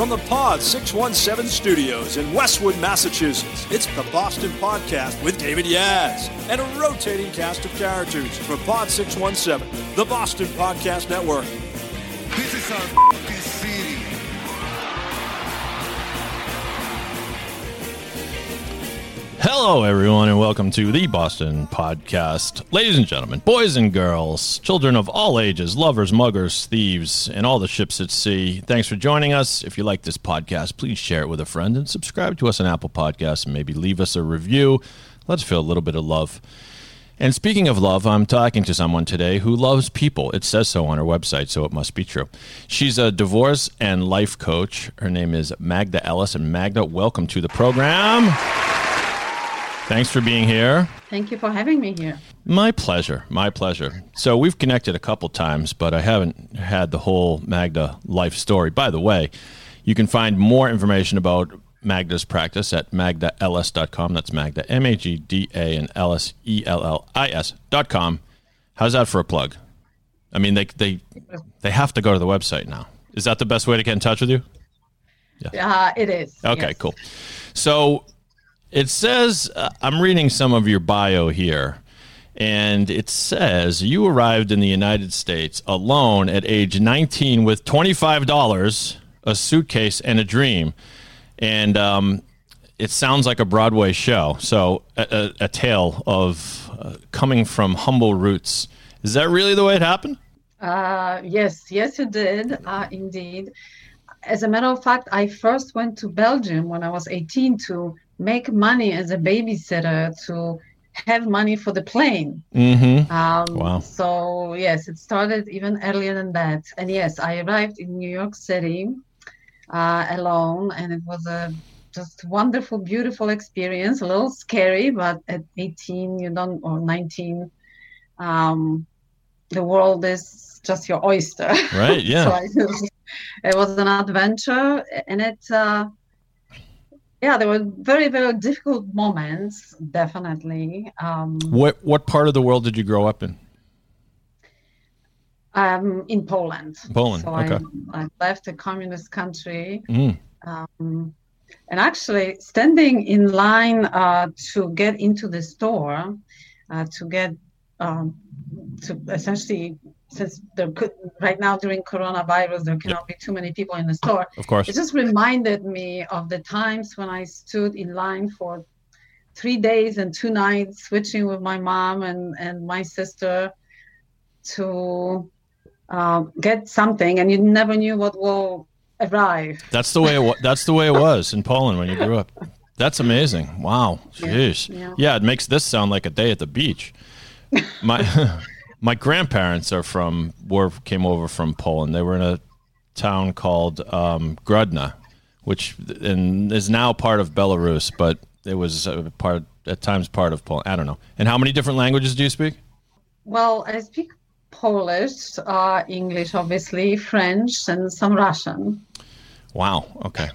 From the Pod 617 studios in Westwood, Massachusetts, it's the Boston Podcast with David Yas and a rotating cast of characters from Pod 617, the Boston Podcast Network. This is our Hello, everyone, and welcome to the Boston Podcast. Ladies and gentlemen, boys and girls, children of all ages, lovers, muggers, thieves, and all the ships at sea, thanks for joining us. If you like this podcast, please share it with a friend and subscribe to us on Apple Podcasts and maybe leave us a review. Let's feel a little bit of love. And speaking of love, I'm talking to someone today who loves people. It says so on her website, so it must be true. She's a divorce and life coach. Her name is Magda Ellis. And Magda, welcome to the program. Thanks for being here. Thank you for having me here. My pleasure. My pleasure. So we've connected a couple times, but I haven't had the whole Magda life story. By the way, you can find more information about Magda's practice at magdaellis.com. That's Magda, M A G D A and Ellis, E L L I S.com. How's that for a plug? I mean, they, they, they have to go to the website now. Is that the best way to get in touch with you? Yeah, uh, it is. Okay, yes. cool. So it says, uh, I'm reading some of your bio here, and it says you arrived in the United States alone at age 19 with $25, a suitcase, and a dream. And um, it sounds like a Broadway show. So, a, a, a tale of uh, coming from humble roots. Is that really the way it happened? Uh, yes, yes, it did, uh, indeed. As a matter of fact, I first went to Belgium when I was 18 to make money as a babysitter to have money for the plane. Mm-hmm. Um, Wow. So, yes, it started even earlier than that. And yes, I arrived in New York City uh, alone, and it was a just wonderful, beautiful experience. A little scary, but at 18, you don't, or 19, um, the world is just your oyster. Right, yeah. so I it was an adventure, and it, uh, yeah, there were very, very difficult moments, definitely. Um, What, what part of the world did you grow up in? um, in Poland. Poland, So okay. I, I left a communist country. Mm. Um, and actually, standing in line uh, to get into the store, uh, to get um, to essentially, since there could right now during coronavirus, there cannot be too many people in the store. Of course. It just reminded me of the times when I stood in line for three days and two nights, switching with my mom and, and my sister to uh, get something, and you never knew what will arrive. That's the way it wa- that's the way it was in Poland when you grew up. That's amazing. Wow. Jeez. yeah. Yeah, it makes this sound like a day at the beach. My my grandparents are from were came over from Poland. They were in a town called um, Grodno, which and is now part of Belarus, but it was a part at times part of Poland. I don't know. And how many different languages do you speak? Well, I speak Polish, uh, English, obviously, French, and some Russian. Wow. Okay.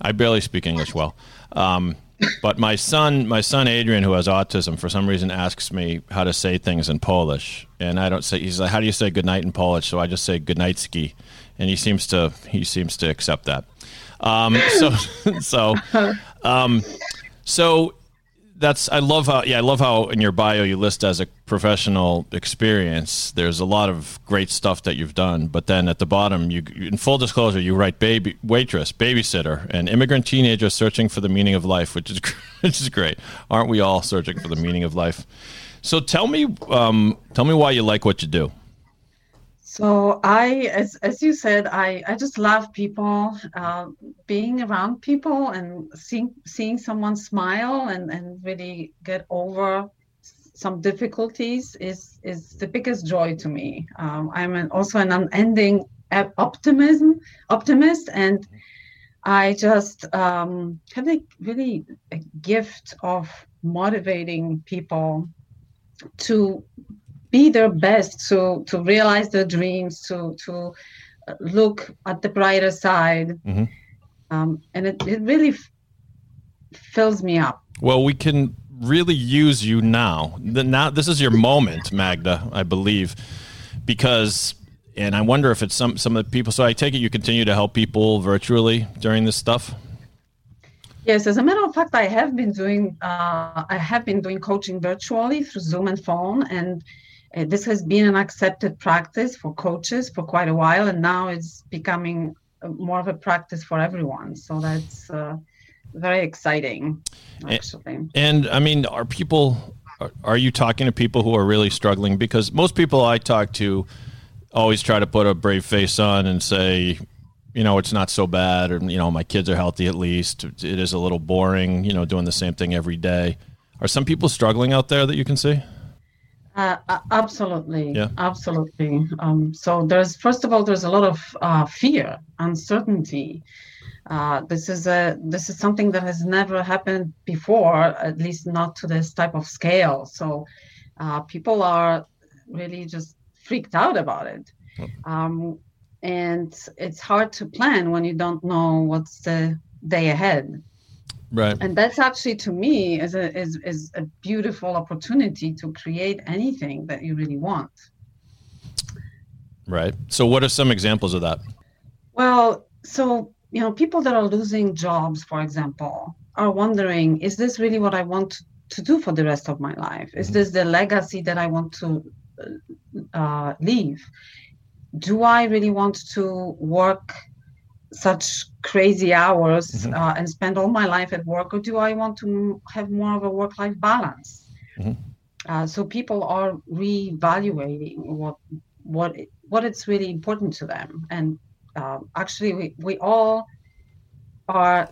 I barely speak English well. Um, but my son, my son Adrian, who has autism, for some reason asks me how to say things in Polish, and I don't say. He's like, "How do you say good night in Polish?" So I just say good night ski, and he seems to he seems to accept that. Um, so so um, so that's I love how yeah I love how in your bio you list as a professional experience. There's a lot of great stuff that you've done, but then at the bottom, you in full disclosure, you write baby waitress, babysitter, and immigrant teenager searching for the meaning of life, which is which is great. Aren't we all searching for the meaning of life? So tell me, um, tell me why you like what you do. So I, as as you said, I I just love people, uh, being around people and seeing seeing someone smile and and really get over some difficulties is is the biggest joy to me. Um, I'm an, also an unending optimism optimist, and I just um, have a really a gift of motivating people to be their best, to to realize their dreams, to to look at the brighter side, mm-hmm. um, and it, it really f- fills me up. Well, we can really use you now. The, now this is your moment, Magda, I believe, because and I wonder if it's some some of the people. So I take it you continue to help people virtually during this stuff. Yes, as a matter of fact, I have been doing uh, I have been doing coaching virtually through Zoom and phone, and uh, this has been an accepted practice for coaches for quite a while, and now it's becoming uh, more of a practice for everyone. So that's uh, very exciting, actually. And, and I mean, are people? Are you talking to people who are really struggling? Because most people I talk to always try to put a brave face on and say, you know, it's not so bad, or you know, my kids are healthy at least. It is a little boring, you know, doing the same thing every day. Are some people struggling out there that you can see? Uh, absolutely, yeah. absolutely. Um, so there's first of all, there's a lot of uh, fear, uncertainty. Uh, this is a this is something that has never happened before, at least not to this type of scale. So uh, people are really just freaked out about it. Um, and it's hard to plan when you don't know what's the day ahead. Right. And that's actually to me is a is, is a beautiful opportunity to create anything that you really want. Right. So what are some examples of that? Well, so you know, people that are losing jobs, for example, are wondering, is this really what I want to do for the rest of my life? Is mm-hmm. this the legacy that I want to uh, leave do i really want to work such crazy hours mm-hmm. uh, and spend all my life at work or do i want to have more of a work life balance? Mm-hmm. uh, so people are reevaluating what what what it's really important to them. And uh, actually we, we all are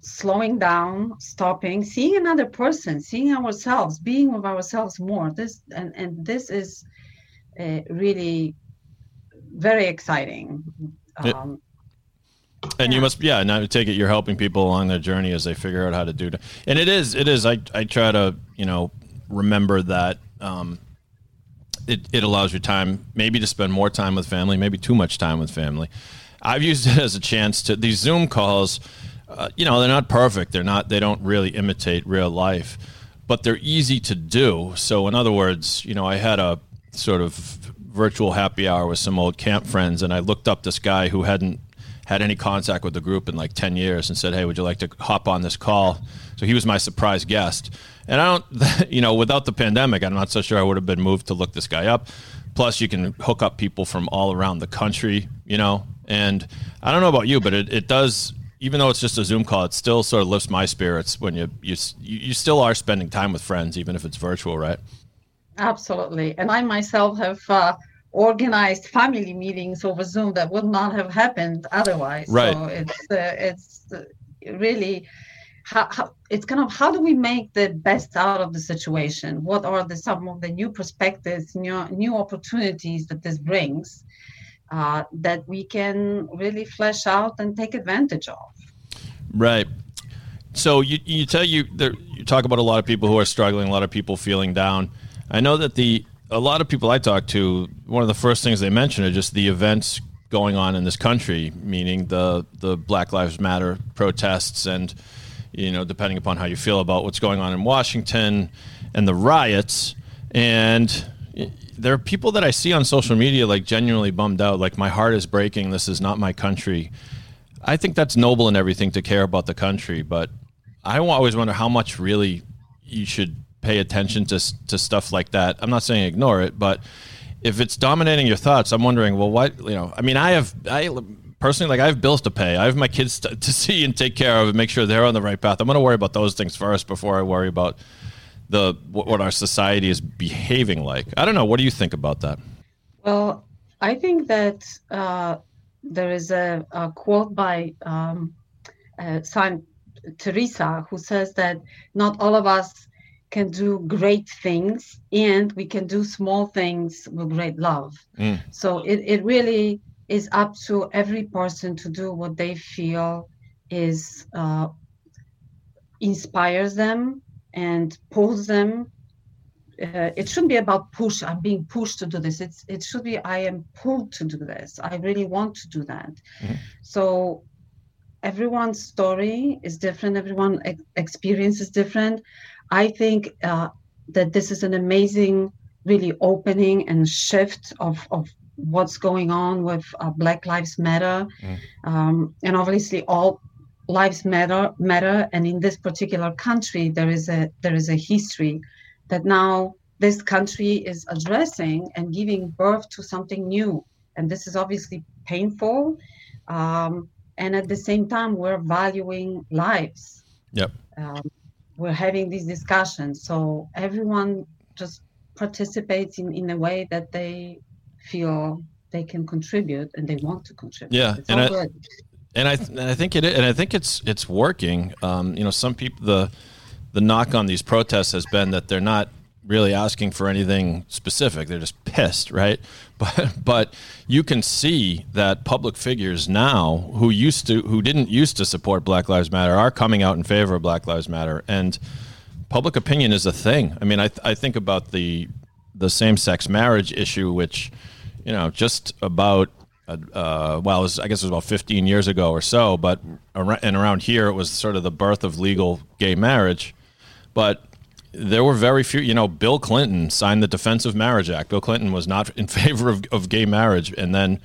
slowing down stopping seeing another person seeing ourselves being with ourselves more. This and and this is uh, really very exciting. Um, and yeah. you must yeah and i take it you're helping people along their journey as they figure out how to do it and it is it is i i try to you know remember that um it, it allows your time maybe to spend more time with family maybe too much time with family i've used it as a chance to these zoom calls uh, you know, they're not perfect. They're not. They don't really imitate real life, but they're easy to do. So, in other words, you know, I had a sort of virtual happy hour with some old camp friends, and I looked up this guy who hadn't had any contact with the group in like 10 years and said, Hey, would you like to hop on this call? So he was my surprise guest. And I don't, you know, without the pandemic, I'm not so sure I would have been moved to look this guy up. Plus, you can hook up people from all around the country, you know. And I don't know about you, but it, it does even though it's just a Zoom call, it still sort of lifts my spirits when you you you still are spending time with friends, even if it's virtual, right? Absolutely, and I myself have uh, organized family meetings over Zoom that would not have happened otherwise. Right. So it's uh, it's uh, really. How, how, it's kind of how do we make the best out of the situation? What are the some of the new perspectives, new new opportunities that this brings? uh, that we can really flesh out and take advantage of. Right. So you you tell you there, you talk about a lot of people who are struggling, a lot of people feeling down. I know that the a lot of people I talk to, one of the first things they mention are just the events going on in this country, meaning the the Black Lives Matter protests and you know depending upon how you feel about what's going on in Washington and the riots and there are people that I see on social media like genuinely bummed out, like my heart is breaking. This is not my country. I think that's noble and everything to care about the country, but I always wonder how much really you should pay attention to to stuff like that. I'm not saying ignore it, but if it's dominating your thoughts, I'm wondering, well, what you know? I mean, I have I personally like I have bills to pay. I have my kids to, to see and take care of and make sure they're on the right path. I'm going to worry about those things first before I worry about the what our society is behaving like. I don't know. What do you think about that? Well, I think that uh, there is a, a quote by um, uh, Saint Teresa who says that not all of us can do great things and we can do small things with great love. Mm. So it, it really is up to every person to do what they feel is uh, inspires them and pulls them. Uh, it shouldn't be about push. I'm being pushed to do this. It's it should be I am pulled to do this. I really want to do that. Mhm. So everyone's story is different. Everyone ex- experience is different. I think uh, that this is an amazing, really opening and shift of of what's going on with uh, Black Lives Matter, Mm. um, and obviously all lives matter matter. And in this particular country, there is a there is a history that now this country is addressing and giving birth to something new. And this is obviously painful. Um, and at the same time, we're valuing lives. Yep. Um, we're having these discussions. So everyone just participates in, in a way that they feel they can contribute and they want to contribute. Yeah, It's and all I- good. and I th- and I think it and I think it's it's working. Um, you know, some people the the knock on these protests has been that they're not really asking for anything specific. They're just pissed, right? But but you can see that public figures now who used to who didn't used to support Black Lives Matter are coming out in favor of Black Lives Matter and public opinion is a thing. I mean, I th- I think about the the same sex marriage issue, which you know just about uh, well, it was, I guess it was about 15 years ago or so, but and around here it was sort of the birth of legal gay marriage. But there were very few, you know, Bill Clinton signed the Defense of Marriage Act. Bill Clinton was not in favor of, of gay marriage. And then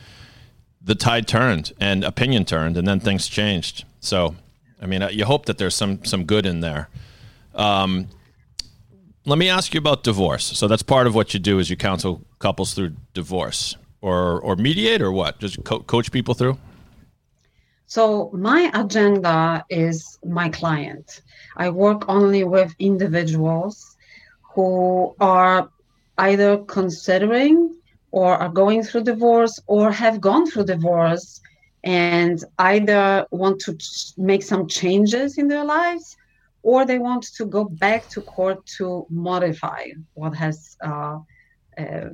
the tide turned and opinion turned and then things changed. So, I mean, uh, you hope that there's some, some good in there. Um, let me ask you about divorce. So that's part of what you do is you counsel couples through divorce or, or mediate or what? Just co- coach people through? So my agenda is my client. I work only with individuals who are either considering or are going through divorce or have gone through divorce and either want to ch- make some changes in their lives or they want to go back to court to modify what has uh, uh,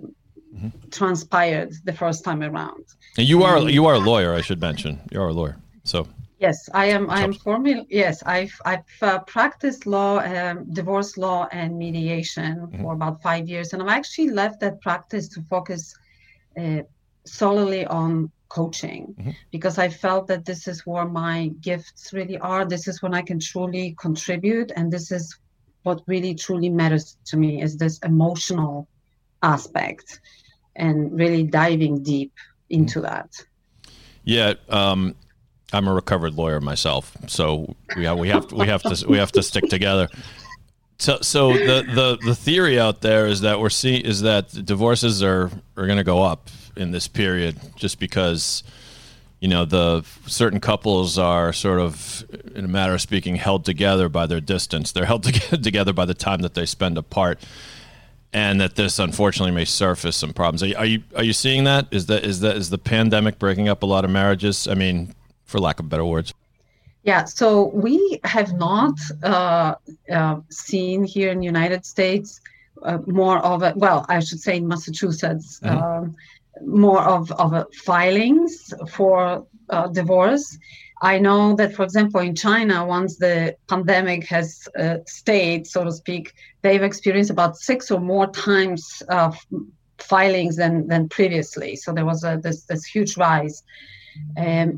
transpired the first time around. And you are you are a lawyer, I should mention. You are a lawyer. So Yes, I am. I am formally. Yes, I've I've uh, practiced law, um, divorce law, and mediation Mhm. for about five years, and I've actually left that practice to focus uh, solely on coaching Mhm. because I felt that this is where my gifts really are. This is when I can truly contribute, and this is what really truly matters to me is this emotional aspect, and really diving deep into that. yeah, um, I'm a recovered lawyer myself, so we have, we have to, we have to we have to stick together. So, so the, the, the theory out there is that we're seeing is that divorces are, are going to go up in this period just because you know the certain couples are sort of in a matter of speaking held together by their distance. They're held toge- together by the time that they spend apart and that this unfortunately may surface some problems. Are you, are you are you seeing that? Is that is that is the pandemic breaking up a lot of marriages? I mean for lack of better words Yeah, so we have not uh, uh, seen here in the United States uh, more of a, well, I should say in Massachusetts, Mhm. um, more of, of a filings for uh, divorce. I know that, for example, in China, once the pandemic has uh, stayed, so to speak, they've experienced about six or more times uh, filings than, than previously. So there was a, this, this huge rise. Um,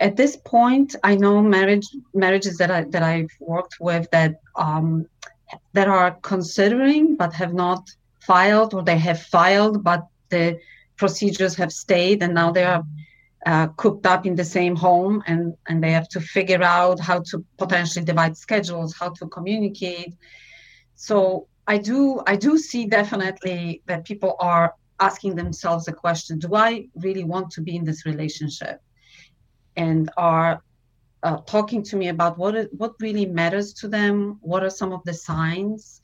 at this point, I know marriage marriages that I that I've worked with that um, that are considering but have not filed, or they have filed but the procedures have stayed, and now they are uh, cooped up in the same home, and and they have to figure out how to potentially divide schedules, how to communicate. So I do I do see definitely that people are asking themselves the question: Do I really want to be in this relationship? And are uh, talking to me about what what really matters to them. What are some of the signs?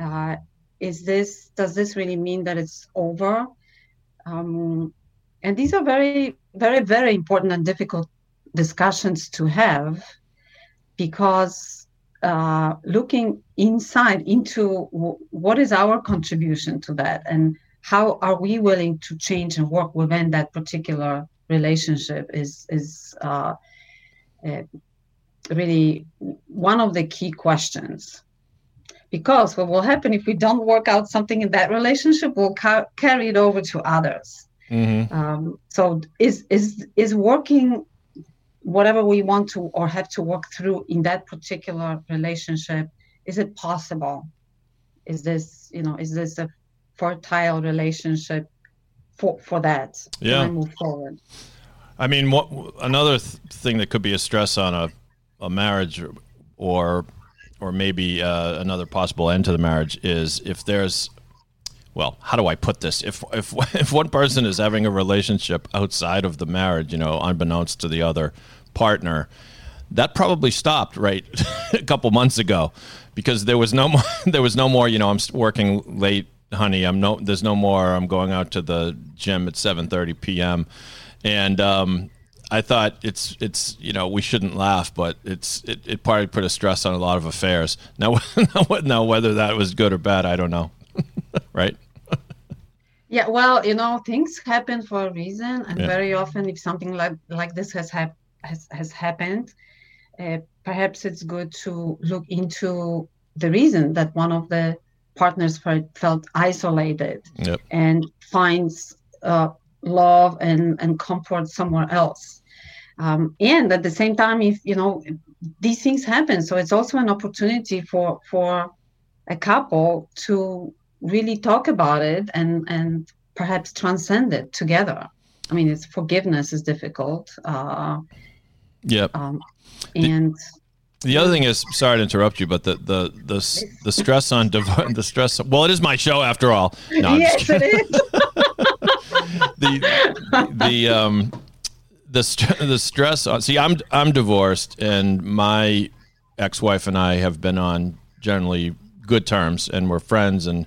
Uh, is this does this really mean that it's over? Um, and these are very very very important and difficult discussions to have because uh, looking inside into w- what is our contribution to that and how are we willing to change and work within that particular relationship is is uh, uh, really one of the key questions. Because what will happen if we don't work out something in that relationship we'll ca- carry it over to others. Mm-hmm. um, so is is is working whatever we want to or have to work through in that particular relationship is it possible? Is this you know is this a fertile relationship for for that Yeah. I move forward I mean, what another th- thing that could be a stress on a, a marriage, or or maybe uh, another possible end to the marriage is if there's, well, how do I put this? If if if one person is having a relationship outside of the marriage, you know, unbeknownst to the other partner, that probably stopped right a couple months ago because there was no more there was no more you know i'm working late honey i'm no there's no more i'm going out to the gym at 7:30 p.m. and um I thought it's it's you know we shouldn't laugh, but it's it, it probably put a stress on a lot of affairs. Now now whether that was good or bad, I don't know. right? Yeah, well, you know, things happen for a reason, and Yeah. very often, if something like like this has hap- has has happened, uh, perhaps it's good to look into the reason that one of the partners felt, felt isolated Yep. and finds uh, love and and comfort somewhere else. Um, and at the same time, if you know these things happen, so it's also an opportunity for for a couple to really talk about it and and perhaps transcend it together. I mean, it's forgiveness is difficult, uh, Yep. um, and The other thing is, sorry to interrupt you, but the the the, the stress on div- the stress. Well, it is my show after all. No, I'm yes, it is. the the um the st- the stress on see I'm I'm divorced and my ex-wife and I have been on generally good terms and we're friends and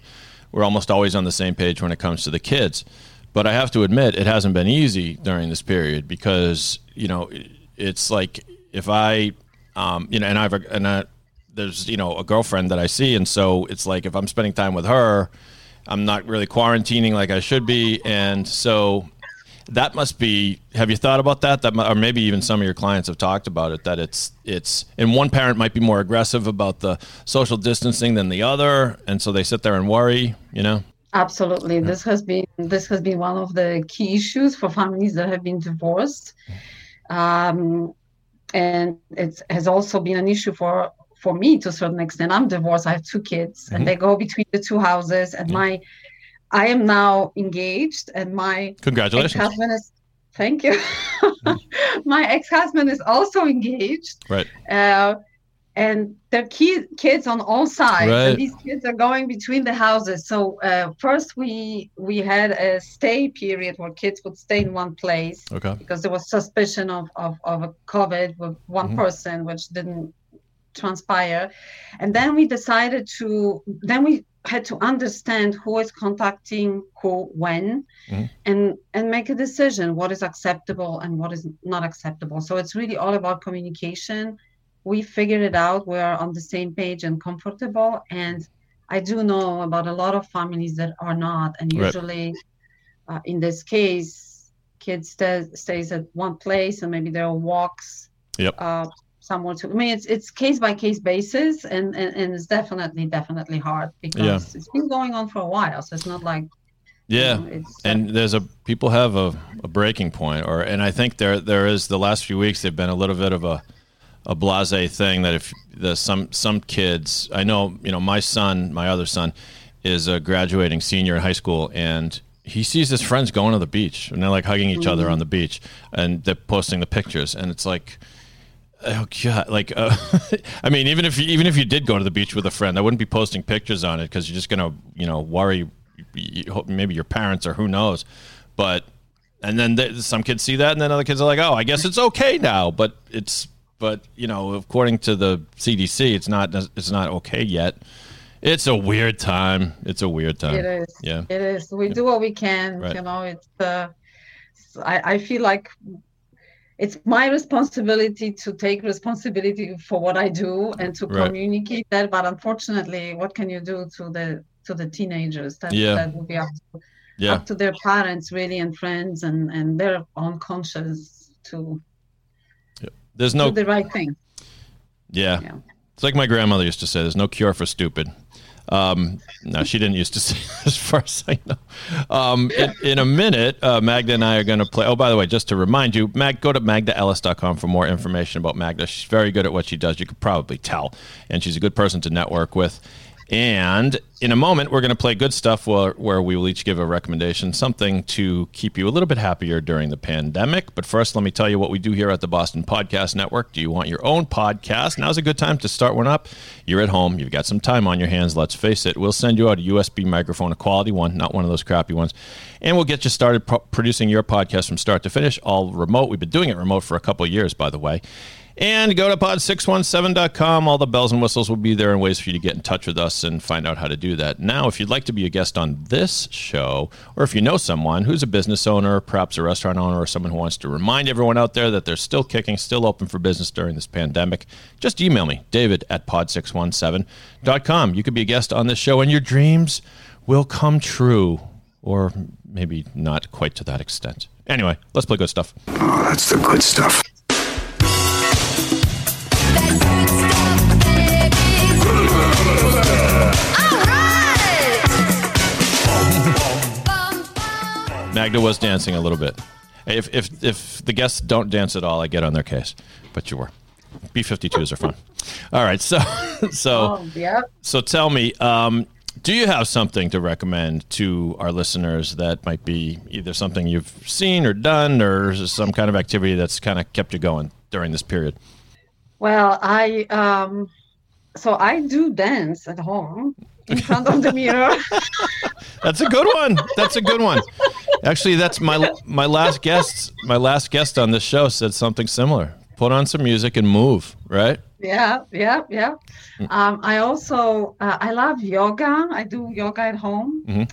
we're almost always on the same page when it comes to the kids but I have to admit it hasn't been easy during this period because you know it's like if I um you know and I've and I, there's you know a girlfriend that I see and so it's like if I'm spending time with her I'm not really quarantining like I should be, and so that must be. Have you thought about that? That, or maybe even some of your clients have talked about it. That it's it's, and one parent might be more aggressive about the social distancing than the other, and so they sit there and worry. You know. Absolutely. This has been this has been one of the key issues for families that have been divorced. Um, and it has also been an issue for for me to a certain extent. I'm divorced. I have two kids, Mhm. and they go between the two houses. And Yeah. my, I am now engaged, and my Congratulations. ex-husband is. Thank you. my ex-husband is also engaged Right. uh, and there are ki- kids on all sides Right. and these kids are going between the houses so uh, first we we had a stay period where kids would stay in one place Okay. because there was suspicion of of, of a covid with one Mhm. person which didn't transpire and then we decided to then we had to understand who is contacting who when Mhm. and and make a decision what is acceptable and what is not acceptable so it's really all about communication we figured it out we're on the same page and comfortable and i do know about a lot of families that are not and Right. usually uh, in this case kids stay, stays at one place and maybe there are walks Yep. uh, somewhere to i mean it's it's case by case basis and, and and it's definitely definitely hard because it's been going on for a while so it's not like you Yeah. know, and there's a people have a, a breaking point or and i think there there is the last few weeks they've been a little bit of a a blase thing that if the some some kids i know you know my son my other son is a graduating senior in high school and he sees his friends going to the beach and they're like hugging each other on the beach and they're posting the pictures and it's like oh god like uh, i mean even if you, even if you did go to the beach with a friend i wouldn't be posting pictures on it because you're just gonna you know worry maybe your parents or who knows. But and then th- some kids see that and then other kids are like oh i guess it's okay now but it's but you know according to the cdc it's not it's not okay yet it's a weird time it's a weird time It is. yeah It is. We do what we can. Right. You know, it's uh, I, I feel like it's my responsibility to take responsibility for what I do and to Right. communicate that. But unfortunately, what can you do to the to the teenagers? That Yeah. that will be up to, Yeah. up to their parents really and friends and and their own conscience to There's do no. the right thing. Yeah. Yeah. It's like my grandmother used to say. There's no cure for stupid. Um, no, she didn't used to say as far as I know. Um, in, in a minute, uh, Magda and I are going to play. Oh, by the way, just to remind you, Mag, go to magdaellis.com for more information about Magda. She's very good at what she does. You could probably tell. And she's a good person to network with. And in a moment, we're going to play good stuff where, where we will each give a recommendation, something to keep you a little bit happier during the pandemic. But first, let me tell you what we do here at the Boston Podcast Network. Do you want your own podcast? Now's a good time to start one up. You're at home, you've got some time on your hands, let's face it. We'll send you out a USB microphone, a quality one, not one of those crappy ones. And we'll get you started pro- producing your podcast from start to finish, all remote. We've been doing it remote for a couple years, by the way. And go to pod617.com. All the bells and whistles will be there and ways for you to get in touch with us and find out how to do that. Now, if you'd like to be a guest on this show, or if you know someone who's a business owner, perhaps a restaurant owner, or someone who wants to remind everyone out there that they're still kicking, still open for business during this pandemic, just email me, david at pod617.com. You could be a guest on this show, and your dreams will come true, or maybe not quite to that extent. Anyway, let's play good stuff. Oh, that's the good stuff. Magda was dancing a little bit. If if if the guests don't dance at all, I get on their case. But you were. B 52s are fun. All right, so so Oh, yeah. so tell me, um, do you have something to recommend to our listeners that might be either something you've seen or done, or some kind of activity that's kind of kept you going during this period? Well, I um, so I do dance at home in front of the mirror. That's a good one. That's a good one. Actually, that's my my last guest. My last guest on this show said something similar. Put on some music and move. Right? yeah, yeah, yeah. Um, I also uh, I love yoga. I do yoga at home. Mhm.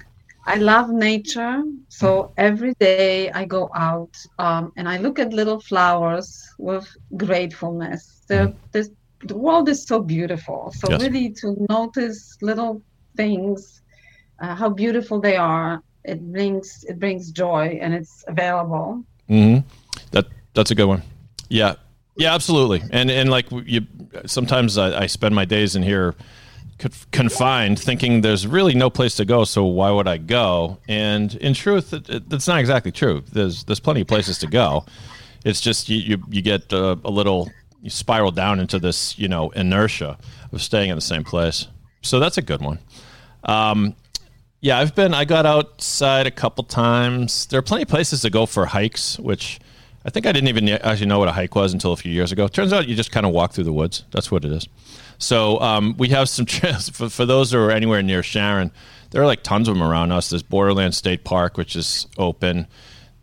I love nature. So every day I go out um, and I look at little flowers with gratefulness. The, this, the world is so beautiful. So Yes. really to notice little things, uh, how beautiful they are, it brings it brings joy and it's available. Mm-hmm. That that's a good one. Yeah, yeah, absolutely. And and like you, sometimes I, I spend my days in here confined, thinking there's really no place to go. So why would I go? And in truth, it, it, that's not exactly true. There's there's plenty of places to go. It's just you you, you get uh, a little you spiral down into this you know inertia of staying in the same place. So that's a good one. Um, yeah, I've been. I got outside a couple times. There are plenty of places to go for hikes, which I think I didn't even actually know what a hike was until a few years ago. Turns out you just kind of walk through the woods. That's what it is. So um, we have some trails for, for those who are anywhere near Sharon. There are like tons of them around us. There's Borderland State Park, which is open.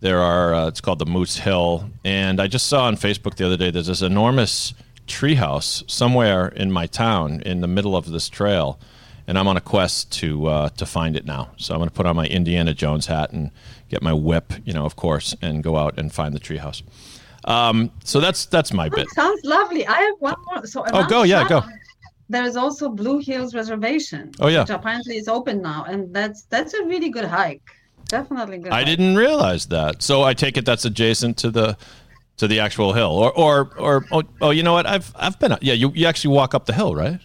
There are. Uh, it's called the Moose Hill, and I just saw on Facebook the other day. There's this enormous treehouse somewhere in my town in the middle of this trail and I'm on a quest to uh, to find it now. So I'm going to put on my Indiana Jones hat and get my whip, you know, of course, and go out and find the treehouse. Um, so that's that's my bit. Sounds lovely. I have one more. So Oh, go, yeah, go. There is also Blue Hills Reservation. Oh, yeah. which apparently is open now, and that's that's a really good hike. Definitely good. I didn't realize that. So I take it that's adjacent to the to the actual hill, or or or oh, oh you know what? I've I've been yeah. You you actually walk up the hill, right?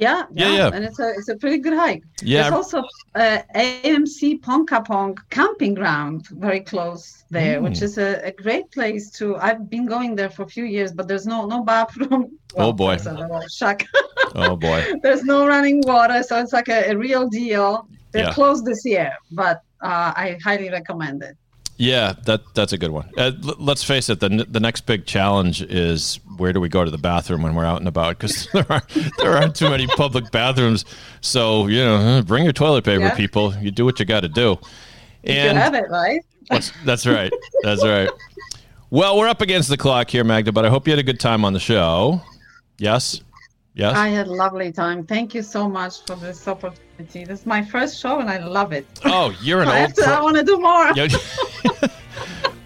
Yeah, Yeah, yeah, yeah. and it's a it's a pretty good hike. Yeah. There's also uh, AMC Ponkapoag camping ground very close there, which Mm. is a, a great place to. I've been going there for a few years, but there's no no bathroom. Oh, boy. there's shack. Oh boy. there's no running water, so it's like a, a real deal. They're Yeah. closed this year, but uh, I highly recommend it. Yeah, that that's a good one. Uh, l- let's face it. the n- The next big challenge is where do we go to the bathroom when we're out and about? Because there aren't there aren't too many public bathrooms. So you know, bring your toilet paper, Yeah. people. You do what you got to do. you And have it, right? that's right. That's right. Well, we're up against the clock here, Magda. But I hope you had a good time on the show. Yes. Yes. I had a lovely time. Thank you so much for this opportunity. This is my first show, and I love it. oh, you're an I, old. to, I want to do more.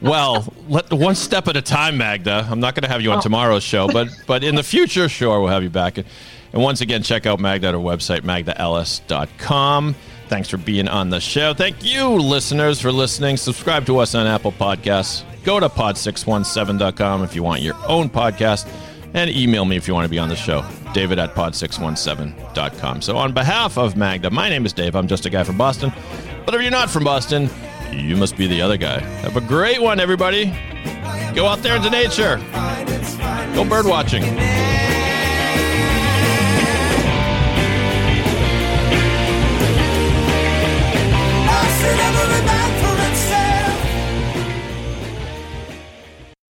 Well, let one step at a time, Magda. I'm not going to have you on oh. tomorrow's show, but but in the future, sure, we'll have you back. And once again, check out Magda at our website, magdaellis.com. Thanks for being on the show. Thank you, listeners, for listening. Subscribe to us on Apple Podcasts. Go to pod617.com if you want your own podcast. And email me if you want to be on the show, david at pod617.com. So, on behalf of Magda, my name is Dave. I'm just a guy from Boston. But if you're not from Boston, you must be the other guy. Have a great one, everybody. Go out there into nature. Go bird watching.